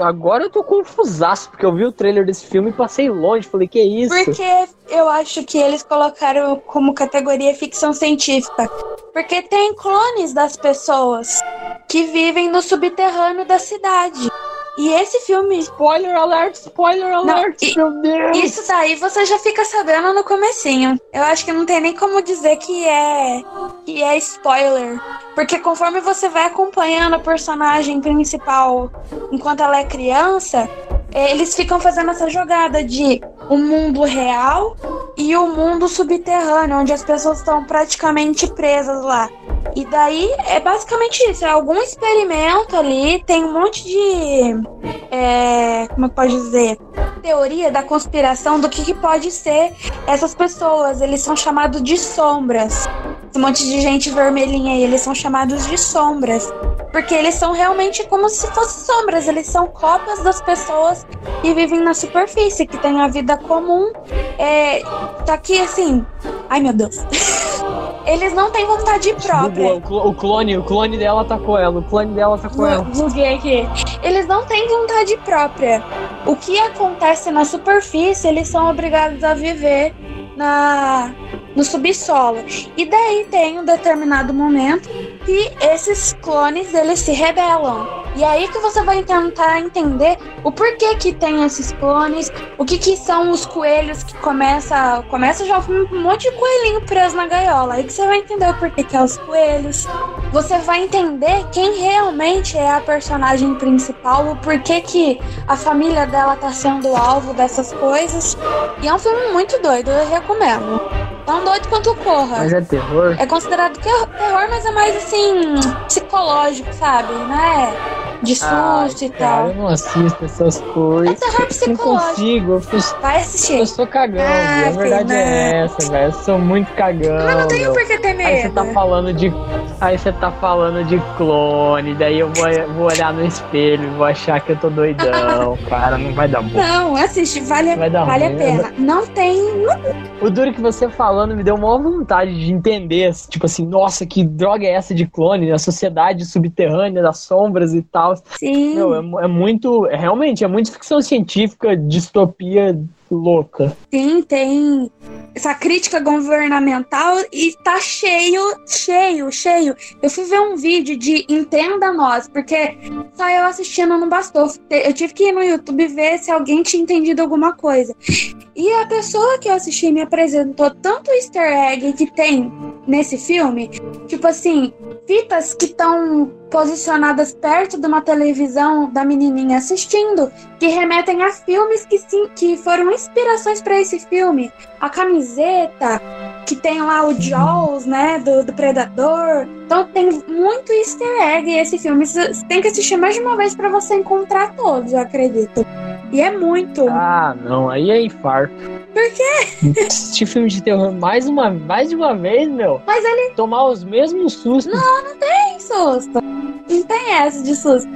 agora eu tô confusaço, porque eu vi o trailer desse filme e passei longe, falei, que isso? Porque eu acho que eles colocaram como categoria ficção científica. Porque tem clones das pessoas que vivem no subterrâneo da cidade. E esse filme, Spoiler alert, spoiler alert, e- meu Deus! isso daí você já fica sabendo no comecinho. Eu acho que não tem nem como dizer que é que é spoiler, porque conforme você vai acompanhando a personagem principal enquanto ela é criança, eles ficam fazendo essa jogada de o mundo real e o mundo subterrâneo, onde as pessoas estão praticamente presas lá. E daí é basicamente isso, é algum experimento ali, tem um monte de. é, como é que pode dizer? Teoria da conspiração do que, que pode ser essas pessoas. Eles são chamados de sombras. Esse monte de gente vermelhinha aí, eles são chamados de sombras. Porque eles são realmente como se fossem sombras, eles são cópias das pessoas que vivem na superfície, que têm a vida comum. É, tá aqui assim. Ai meu Deus. Eles não têm vontade própria. Bugou, o clo- o clone, o clone dela tá com ela, o clone dela tá com ela. Buguei aqui. Eles não têm vontade própria. O que acontece na superfície, eles são obrigados a viver na no subsolo. E daí tem um determinado momento que esses clones eles se rebelam. E é aí que você vai tentar entender o porquê que tem esses clones, o que que são os coelhos que começa, começa já com um monte de coelhinho preso na gaiola. Aí que você vai entender o porquê que é os coelhos. Você vai entender quem realmente é a personagem principal, o porquê que a família dela tá sendo alvo dessas coisas. E é um filme muito doido, eu recomendo. Tão doido quanto Corra. Mas é terror? É considerado que terror, mas é mais assim, psicológico, sabe? Não é de susto Ai, e cara, tal. eu não assisto essas coisas. É terror Não psicológico. consigo, eu, fiz- Vai assistir. eu sou cagão, Ah, a verdade filho, é essa, velho. Eu sou muito cagão. Mas não meu. por que ter Aí você medo. tá falando de. Aí você tá falando de clone, daí eu vou, vou olhar no espelho e vou achar que eu tô doidão, cara, não vai dar bom. Não, assiste, vale, Vai dar vale a ruim, pena. Não tem. O duro que você falando me deu uma vontade de entender, tipo assim, nossa, que droga é essa de clone, a sociedade subterrânea das sombras e tal. Sim. Meu, é, é muito, é, realmente, é muito ficção científica, distopia louca. Sim, tem essa crítica governamental e tá cheio, cheio, cheio. Eu fui ver um vídeo de Entenda Nós, porque só eu assistindo não bastou. Eu tive que ir no YouTube ver se alguém tinha entendido alguma coisa. E a pessoa que eu assisti me apresentou tanto easter egg que tem nesse filme, tipo assim, fitas que estão posicionadas perto de uma televisão da menininha assistindo, que remetem a filmes que sim, que foram inspirações para esse filme. A camiseta que tem lá o Jaws, né, do, do Predador. Então tem muito easter egg esse filme. Você tem que assistir mais de uma vez para você encontrar todos, eu acredito. E é muito. Ah, não, aí é infarto. Por quê? Assistir filme de terror mais uma, mais de uma vez, meu. Mas ele Tomar os mesmos sustos. tem susto. Não tem essa de susto.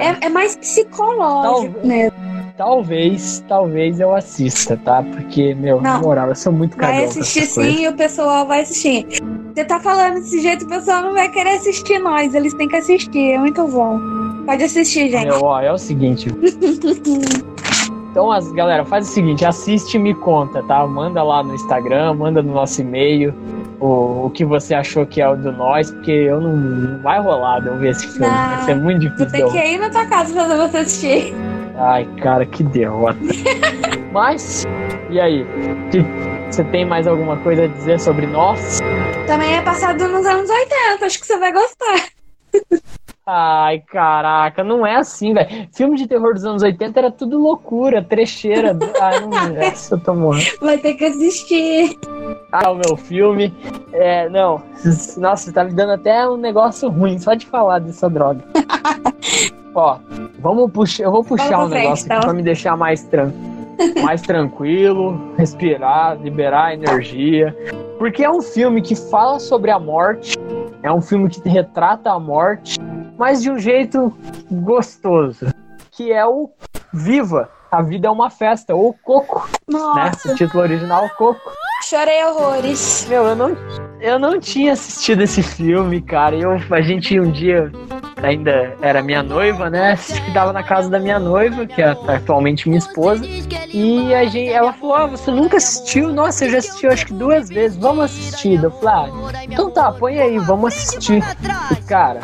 É, é mais psicológico Talvez. mesmo. talvez, talvez eu assista, tá? Porque, meu, na Não. moral, eu sou muito cagão Vai assistir sim e o pessoal vai assistir. Você tá falando desse jeito, o pessoal não vai querer assistir nós. Eles têm que assistir, é muito bom. Pode assistir, gente. Meu, ó, é o seguinte. Então, as, galera, faz o seguinte, assiste e me conta, tá? Manda lá no Instagram, manda no nosso e-mail o, o que você achou que é o do nós, porque eu não, não vai rolar de eu ver esse filme. Não. Vai ser muito Tu difícil. de tem que ir na tua casa fazer você assistir. Ai, cara, que derrota. Mas, e aí? Você tem mais alguma coisa a dizer sobre nós? Também é passado nos anos 80, acho que você vai gostar. Ai, caraca, não é assim, velho. Filme de terror dos anos 80 era tudo loucura, trecheira. Ai, não, essa eu tô morrendo. Vai ter que assistir. Ah, o meu filme. É, não. Nossa, tá me dando até um negócio ruim só de falar dessa droga. Ó, vamos puxar. Eu vou puxar Vamos um negócio frente, aqui então. pra me deixar mais, tran mais tranquilo, respirar, liberar energia. Porque é um filme que fala sobre a morte. É um filme que retrata a morte, mas de um jeito gostoso. Que é o Viva! A vida é uma festa, ou Coco, né? Nossa, O título original, Coco. chorei horrores. Meu, eu não, eu não tinha assistido esse filme, cara. Eu, a gente um dia ainda era minha noiva, né? Ficava na casa da minha noiva, que é atualmente minha esposa. E a gente, ela falou: Ah, você nunca assistiu? Nossa, eu já assisti acho que duas vezes. Vamos assistir. Eu falei: ah, então tá, põe aí, vamos assistir. E, cara,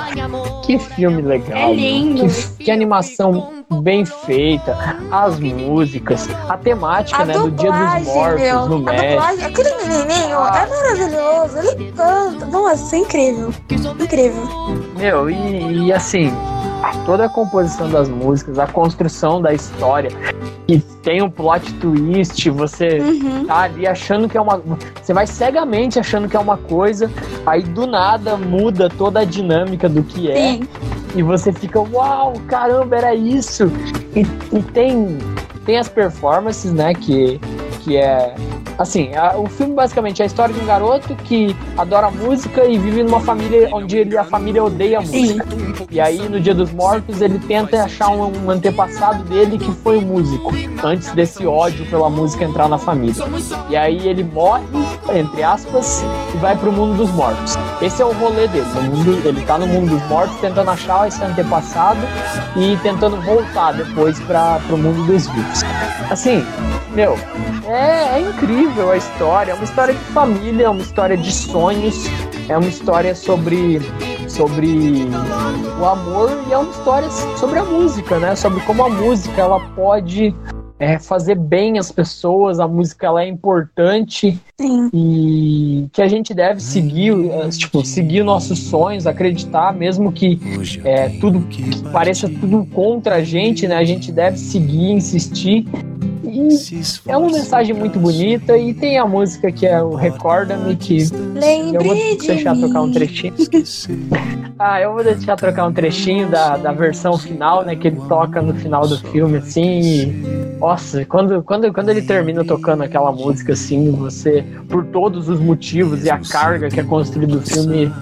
que filme legal. É lindo. Que, que animação bem feita. As músicas, a temática, A né? Do Dia dos dublagem, Mortos meu. no México. dublagem, aquele menininho é maravilhoso. Ele canta. Nossa, é incrível. Incrível. Meu, e, e assim, toda a composição das músicas, a construção da história, que tem um plot twist, você Uhum. tá ali achando que é uma. Você vai cegamente achando que é uma coisa, aí do nada muda toda a dinâmica do que é, Sim. E você fica, uau, caramba, era isso! E, e tem, tem as performances, né, que, que é. Assim, a- o filme basicamente é a história de um garoto que adora música e vive numa família onde ele, a família odeia Sim. música. E aí, no Dia dos Mortos, ele tenta achar um, um antepassado dele que foi um músico, antes desse ódio pela música entrar na família. E aí ele morre, entre aspas, e vai pro mundo dos mortos. Esse é o rolê dele. Mundo, ele tá no mundo dos mortos tentando achar esse antepassado e tentando voltar depois para pro mundo dos vivos. Assim, meu, é, é incrível a história. É uma história de família, é uma história de sonhos, é uma história sobre sobre o amor e é uma história sobre a música, né? Sobre como a música ela pode é, fazer bem as pessoas, a música ela é importante Sim. e que a gente deve seguir, é, tipo, seguir nossos sonhos, acreditar, mesmo que é, tudo que pareça tudo contra a gente, né? A gente deve seguir, insistir é uma mensagem muito bonita e tem a música que é o Recorda-me que Lembre eu vou de deixar mim. tocar um trechinho. Ah, eu vou deixar tocar um trechinho da, da versão final, né? Que ele toca no final do filme, assim. E, nossa, quando, quando, quando ele termina tocando aquela música, assim, você, por todos os motivos e a carga que é construída do filme,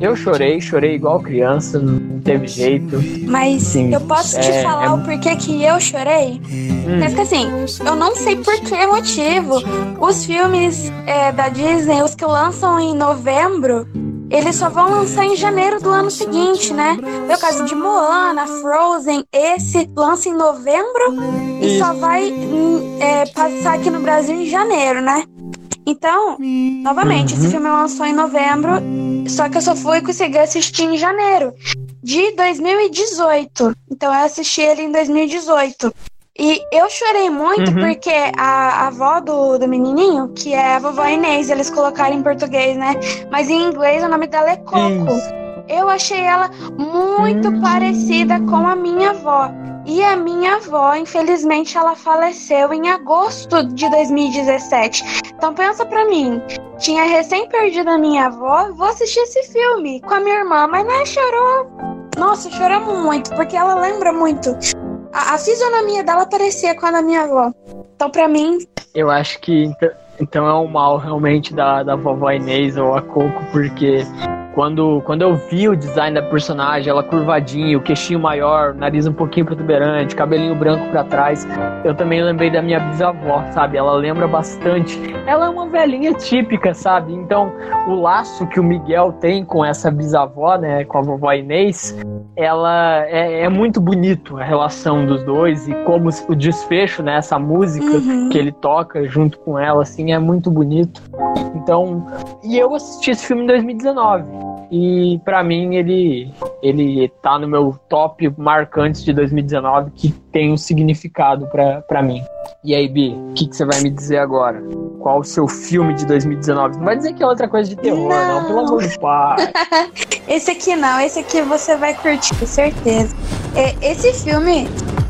eu chorei, chorei igual criança, não teve jeito. Mas Sim, eu posso te é- falar é- o porquê que eu chorei? Hum. Mas que assim, eu não sei por que motivo. Os filmes é, da Disney, os que lançam em novembro, eles só vão lançar em janeiro do ano seguinte, né? É o caso de Moana, Frozen, esse lança em novembro e só vai hum, é, passar aqui no Brasil em janeiro, né? Então, novamente, esse Uhum. filme lançou em novembro, só que eu só fui conseguir assistir em janeiro de 2018. Então eu assisti ele em 2018. E eu chorei muito Uhum. porque a, a avó do, do menininho, que é a vovó Inês, eles colocaram em português, né? Mas em inglês o nome dela é Coco. Isso. Eu achei ela muito Hum. parecida com a minha avó. E a minha avó, infelizmente, ela faleceu em agosto de 2017. Então pensa pra mim, tinha recém perdido a minha avó, vou assistir esse filme com a minha irmã, mas né, chorou. Nossa, chorou muito, porque ela lembra muito. A, a fisionomia dela parecia com a da minha avó. Então pra mim, Eu acho que ent- então é um mal realmente da, da vovó Inês ou a Coco, porque quando, quando eu vi o design da personagem, ela curvadinha, o queixinho maior, nariz um pouquinho protuberante, cabelinho branco pra trás, eu também lembrei da minha bisavó, sabe? Ela lembra bastante. Ela é uma velhinha típica, sabe? Então, o laço que o Miguel tem com essa bisavó, né, com a vovó Inês, ela é, é muito bonito a relação dos dois e como o desfecho, né, essa música Uhum. que ele toca junto com ela, assim, é muito bonito. Então, e eu assisti esse filme em 2019 e pra mim ele ele tá no meu top marcantes de 2019 que tem um significado pra pra mim. E aí, Bi, o que, que você vai me dizer agora? Qual o seu filme de 2019? Não vai dizer que é outra coisa de terror, não, Não. pelo amor de pai. esse aqui não, esse aqui você vai curtir, com certeza. É, esse filme,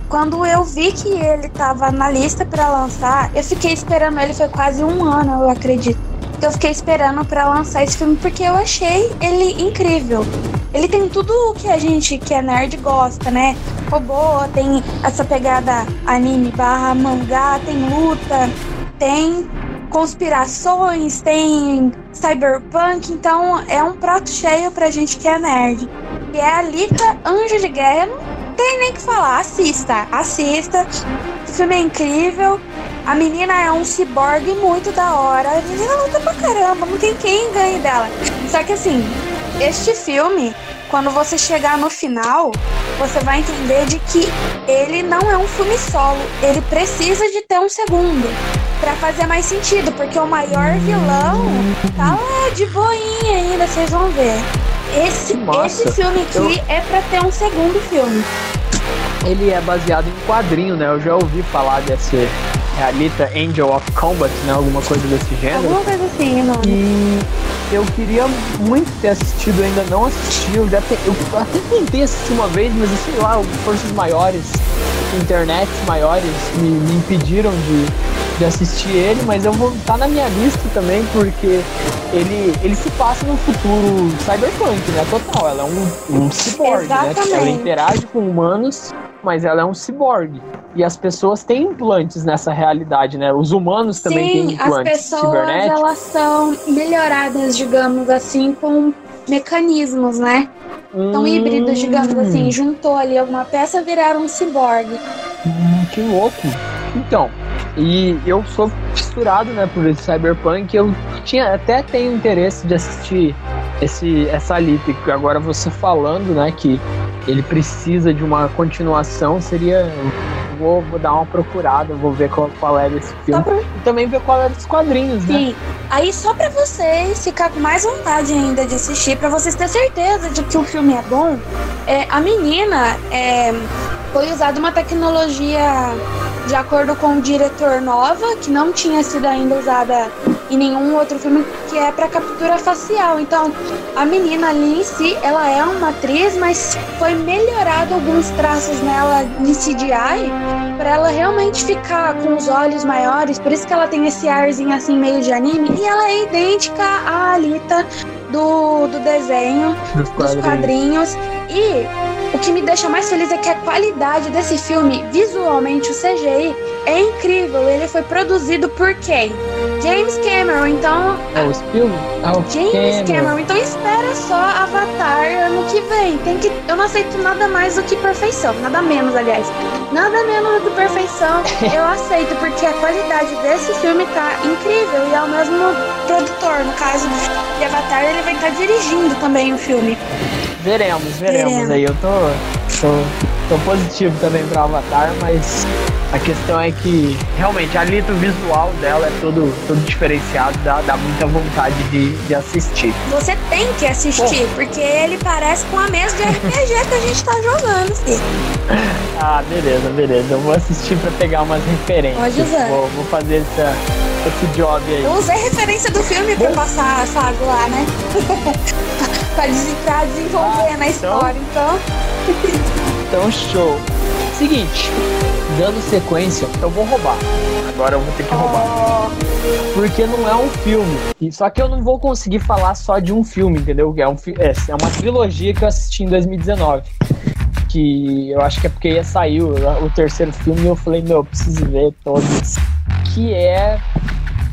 quando eu vi que ele tava na lista pra lançar, eu fiquei esperando ele, foi quase um ano, eu acredito. Eu fiquei esperando pra lançar esse filme porque eu achei ele incrível. Ele tem tudo o que a gente que é nerd gosta, né? Robô, tem essa pegada anime barra mangá, tem luta, tem conspirações, tem cyberpunk, então é um prato cheio pra gente que é nerd. E é a Lita Anjo de Guerra, não tem nem que falar, assista, assista. O filme é incrível. A menina é um ciborgue muito da hora. A menina luta pra caramba, não tem quem ganhe dela. Só que assim, este filme, quando você chegar no final, você vai entender de que ele não é um filme solo. Ele precisa de ter um segundo pra fazer mais sentido, porque o maior vilão tá lá de boinha ainda, vocês vão ver. Esse, esse filme aqui é pra ter um segundo filme. Ele é baseado em quadrinho, né? Eu já ouvi falar desse é a Alita Angel of Combat, né? Alguma coisa desse gênero. Alguma coisa assim, mano. E eu queria muito ter assistido, ainda não assisti. Eu, já te- eu até tentei assistir uma vez, mas sei lá, forças maiores, internet maiores me, me impediram de, de assistir ele. Mas eu vou estar na minha lista também, porque ele, ele se passa no futuro cyberpunk, né? Total. Ela é um, um cyborg, né? Ela interage com humanos, mas ela é um cyborg. E as pessoas têm implantes nessa realidade, né? Os humanos também têm Sim, as implantes pessoas cibernéticos. elas são melhoradas, digamos assim, com mecanismos, né? São Hum, híbridos, digamos assim. Juntou ali alguma peça, viraram um ciborgue. hum, que louco. Então, e eu sou fissurado, né, por cyberpunk. Eu tinha até tenho interesse de assistir esse essa Alita, que agora você falando, né, que ele precisa de uma continuação, seria vou, vou dar uma procurada, vou ver qual, qual é desse filme. Pra... E também ver qual é dos quadrinhos, né? Sim. Aí só pra vocês ficar com mais vontade ainda de assistir, pra vocês terem certeza de que o filme é bom, é, a menina é, foi usada uma tecnologia de acordo com o diretor nova, que não tinha sido ainda usada em nenhum outro filme, que é para captura facial. Então, a menina ali em si, ela é uma atriz, mas foi melhorado alguns traços nela de CGI para ela realmente ficar com os olhos maiores, por isso que ela tem esse arzinho assim meio de anime, e ela é idêntica à Alita do, do desenho, dos quadrinhos. dos quadrinhos. E o que me deixa mais feliz é que a qualidade desse filme, visualmente, o CGI, é incrível. Ele foi produzido por quem? James Cameron, então. É o Spielberg? É James Cameron. Cameron. Então espera só Avatar ano que vem. Tem que, eu não aceito nada mais do que perfeição. Nada menos, aliás. Nada menos do que perfeição eu aceito, porque a qualidade desse filme tá incrível. E é o mesmo produtor, no caso de Avatar, ele vai estar tá dirigindo também o filme. Veremos, veremos, veremos. aí. Eu tô, tô, tô positivo também pra Avatar, mas a questão é que realmente ali o visual dela é todo, todo diferenciado, dá, dá muita vontade de, de assistir. Você tem que assistir, Bom. porque ele parece com a mesa de RPG que a gente tá jogando, filho. Ah, beleza, beleza. Eu vou assistir pra pegar umas referências. Pode usar. Vou, vou fazer essa, esse job aí. Eu usei referência do filme Bom. pra passar sago lá, né? pra, pra desenvolver ah, na então? história, então. então, show. Seguinte, dando sequência, eu vou roubar. Agora eu vou ter que roubar. Porque não é um filme. Só que eu não vou conseguir falar só de um filme, entendeu? É, um, é, é uma trilogia que eu assisti em 2019 que eu acho que é porque ia sair o, o, terceiro filme e eu falei, meu, eu preciso ver todos. Que é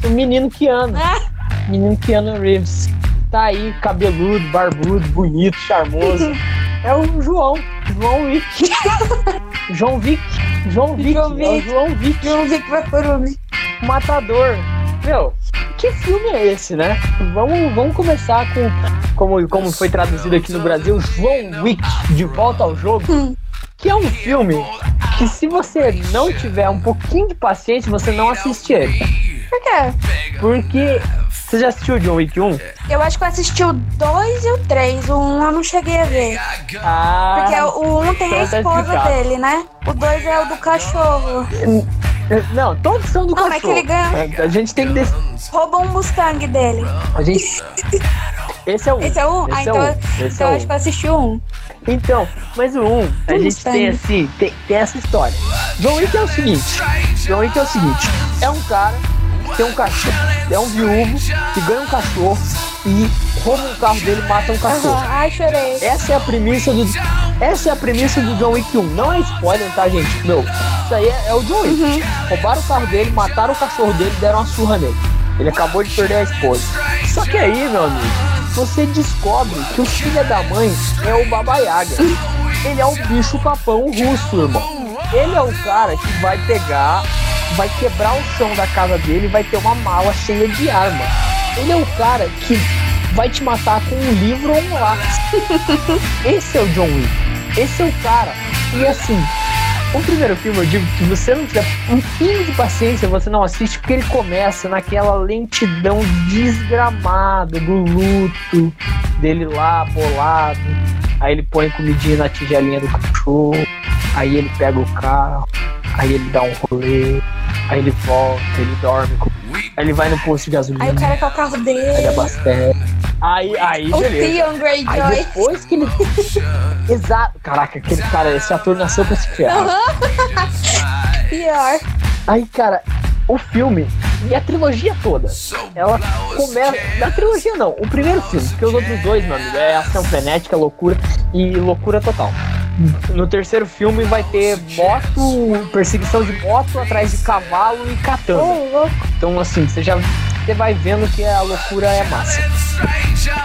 o menino Keanu. Ah. Menino Keanu Reeves. Tá aí, cabeludo, barbudo, bonito, charmoso. É o João. João Wick. João Vick. João Vick. João Vick. É João Vick. João Vick Vaporub. Matador. Meu, que filme é esse, né? Vamos, vamos começar com como, como foi traduzido aqui no Brasil, João Wick, De Volta ao Jogo. Hum. Que é um filme que se você não tiver um pouquinho de paciência, você não assiste ele. Por quê? Porque você já assistiu o John Wick 1? Eu acho que eu assisti o 2 e o 3. O 1 eu não cheguei a ver. Ah, Porque o 1 tem a então tá esposa dele, né? O 2 é o do cachorro. Não, todos são do não, cachorro. Não, é que ele ganha. A gente tem que. Des... Rouba um Mustang dele. A gente. Esse é o 1. Esse é o 1? Ah, é então, é então eu acho que eu assisti o 1. Então, mas o 1, a gente tem assim, tem, tem essa história. John Wick é o seguinte: John Wick é o seguinte, é um cara tem um cachorro, é um viúvo que ganha um cachorro e rouba um carro dele e mata um cachorro. Uhum. Ai, chorei. Essa é a premissa do. Essa é a premissa do John Wick 1. Não é spoiler, tá, gente? Meu, isso aí é, é o John Wick. Uhum. Roubaram o carro dele, mataram o cachorro dele e deram uma surra nele. Ele acabou de perder a esposa. Só que aí, meu amigo, você descobre que o filho da mãe é o Baba Yaga. Ele é o bicho papão russo, irmão. Ele é o cara que vai pegar vai quebrar o chão da casa dele e vai ter uma mala cheia de arma. Ele é o cara que vai te matar com um livro ou um lápis. Esse é o John Wick. Esse é o cara. E assim, o primeiro filme eu digo que você não tiver um pingo de paciência, você não assiste, porque ele começa naquela lentidão desgramada do luto dele lá, bolado. Aí ele põe comidinha na tigelinha do cachorro. Aí ele pega o carro. Aí ele dá um rolê. Aí ele volta, ele dorme. Com... Aí ele vai no posto de gasolina. Aí o cara quer o carro dele. Aí abastece. Aí, aí, o beleza. Theon Greyjoy. Aí depois que ele... Exato. Caraca, aquele cara, esse ator nasceu pra se ferrar. Pior. Aí, cara, o filme e a trilogia toda, ela começa. Na trilogia não, o primeiro filme, porque os outros dois, meu amigo, é ação frenética, loucura e loucura total. No terceiro filme vai ter moto, perseguição de moto atrás de cavalo e katana. Então, assim, você já você vai vendo que a loucura é massa.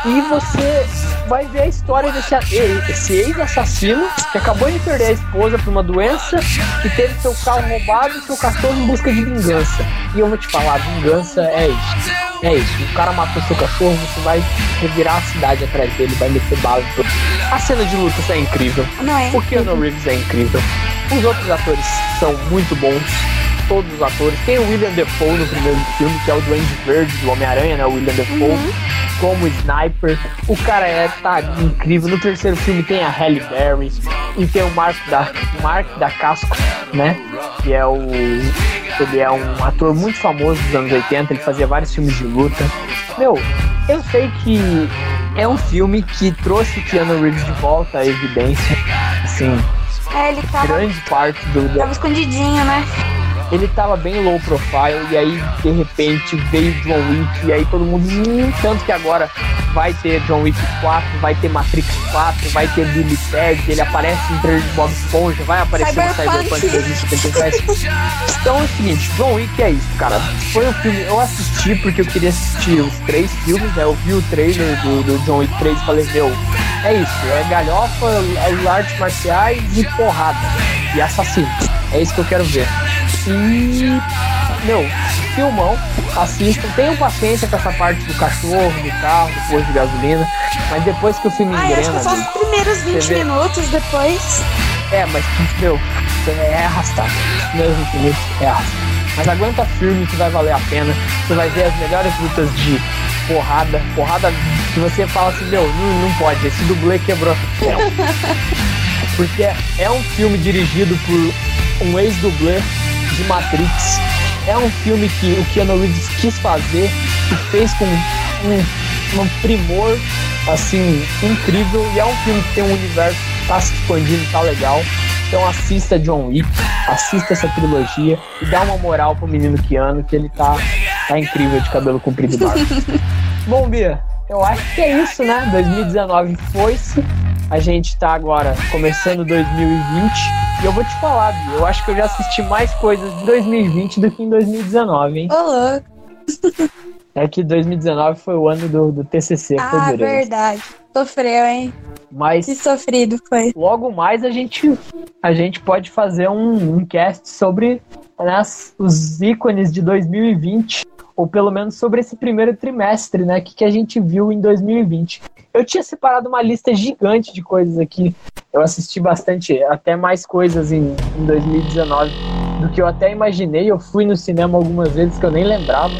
E você vai ver a história desse esse ex-assassino que acabou de perder a esposa por uma doença, que teve seu carro roubado e seu cachorro em busca de vingança. E eu vou te falar, vingança é isso. É isso. O cara matou seu cachorro, você vai revirar a cidade atrás dele, vai meter bala. A cena de luta é incrível. Não é? O Keanu Reeves é incrível. Os outros atores são muito bons, todos os atores. Tem o William Defoe no primeiro filme, que é o Duende Verde do Homem-Aranha, né? O William Defoe. Uhum. Como Sniper, o cara é tá incrível. No terceiro filme tem a Halle Berry e tem o Mark da Mark da Casco, né? Que é o ele é um ator muito famoso dos anos 80, ele fazia vários filmes de luta. Meu, eu sei que é um filme que trouxe Keanu Reeves de volta à evidência. Assim, é, ele tava, grande parte do. Tava escondidinho, né? Ele tava bem low profile e aí de repente veio John Wick e aí todo mundo hum, tanto que agora vai ter John Wick 4, vai ter Matrix 4, vai ter Billy Ted, ele aparece em trailer de Bob Esponja, vai aparecer Cyberpunk. no Cyberpunk 2077. então é o seguinte, John Wick é isso, cara. Foi um filme, eu assisti porque eu queria assistir os três filmes, né? Eu vi o trailer do, do John Wick 3 e falei, meu, é isso, é galhofa, é artes marciais e porrada. E assassino. É isso que eu quero ver. E. Meu, filmão, assistam, tenham paciência com essa parte do cachorro, do carro, do posto de gasolina, mas depois que o filme Ai, engrena. Acho que só os primeiros 20 vê... minutos depois. É, mas, meu, é arrastado. Primeiros 20 minutos é arrastado. Mas aguenta firme que vai valer a pena. Você vai ver as melhores lutas de porrada. Porrada que você fala assim, meu, não, não pode, esse dublê quebrou. Porque é um filme dirigido por um ex-dublê de Matrix. É um filme que o Keanu Reeves quis fazer e fez com um, um primor assim incrível e é um filme que tem um universo que tá se expandindo, tá legal. Então assista John Wick, assista essa trilogia e dá uma moral pro menino Keanu que ele tá, tá incrível de cabelo comprido e barba. Bom, Bia, eu acho que é isso, né? 2019 foi-se. A gente tá agora começando 2020 e eu vou te falar, Bia, eu acho que eu já assisti mais coisas em 2020 do que em 2019, hein? Ô, louco. É que 2019 foi o ano do, do TCC, ah, foi verdade. Sofreu, hein? Mas que sofrido foi. Logo mais a gente a gente pode fazer um, um cast sobre né, os ícones de 2020 ou pelo menos sobre esse primeiro trimestre, né? Que, que a gente viu em 2020. Eu tinha separado uma lista gigante de coisas aqui. Eu assisti bastante, até mais coisas em, em 2019 do que eu até imaginei. Eu fui no cinema algumas vezes que eu nem lembrava.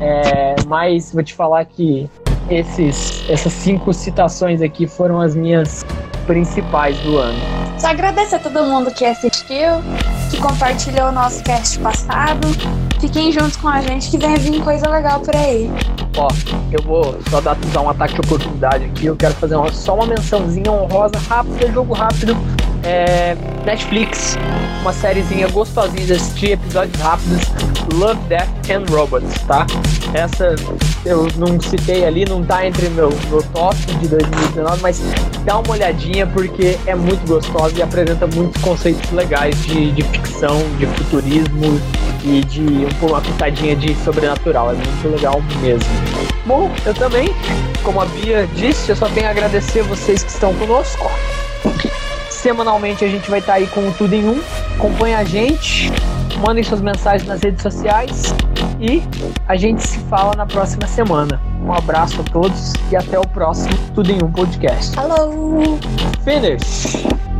É, mas vou te falar que esses, essas cinco citações aqui foram as minhas principais do ano. Só agradecer a todo mundo que assistiu, que compartilhou o nosso cast passado. Fiquem juntos com a gente que vem vir coisa legal por aí. Ó, eu vou só dar, usar um ataque de oportunidade aqui. Eu quero fazer uma, só uma mençãozinha honrosa, rápida, jogo rápido. É, Netflix, uma sériezinha gostosinha de assistir, episódios rápidos. Love, Death and Robots, tá? Essa eu não citei ali, não tá entre meu, meu top de 2019, mas dá uma olhadinha porque é muito gostosa e apresenta muitos conceitos legais de, de ficção, de futurismo e de um, uma pitadinha de sobrenatural. É muito legal mesmo. Bom, eu também, como a Bia disse, eu só tenho a agradecer vocês que estão conosco. Semanalmente a gente vai estar aí com tudo em um. Acompanhe a gente, mandem suas mensagens nas redes sociais e a gente se fala na próxima semana. Um abraço a todos e até o próximo Tudo em Um Podcast. Hello! Finish!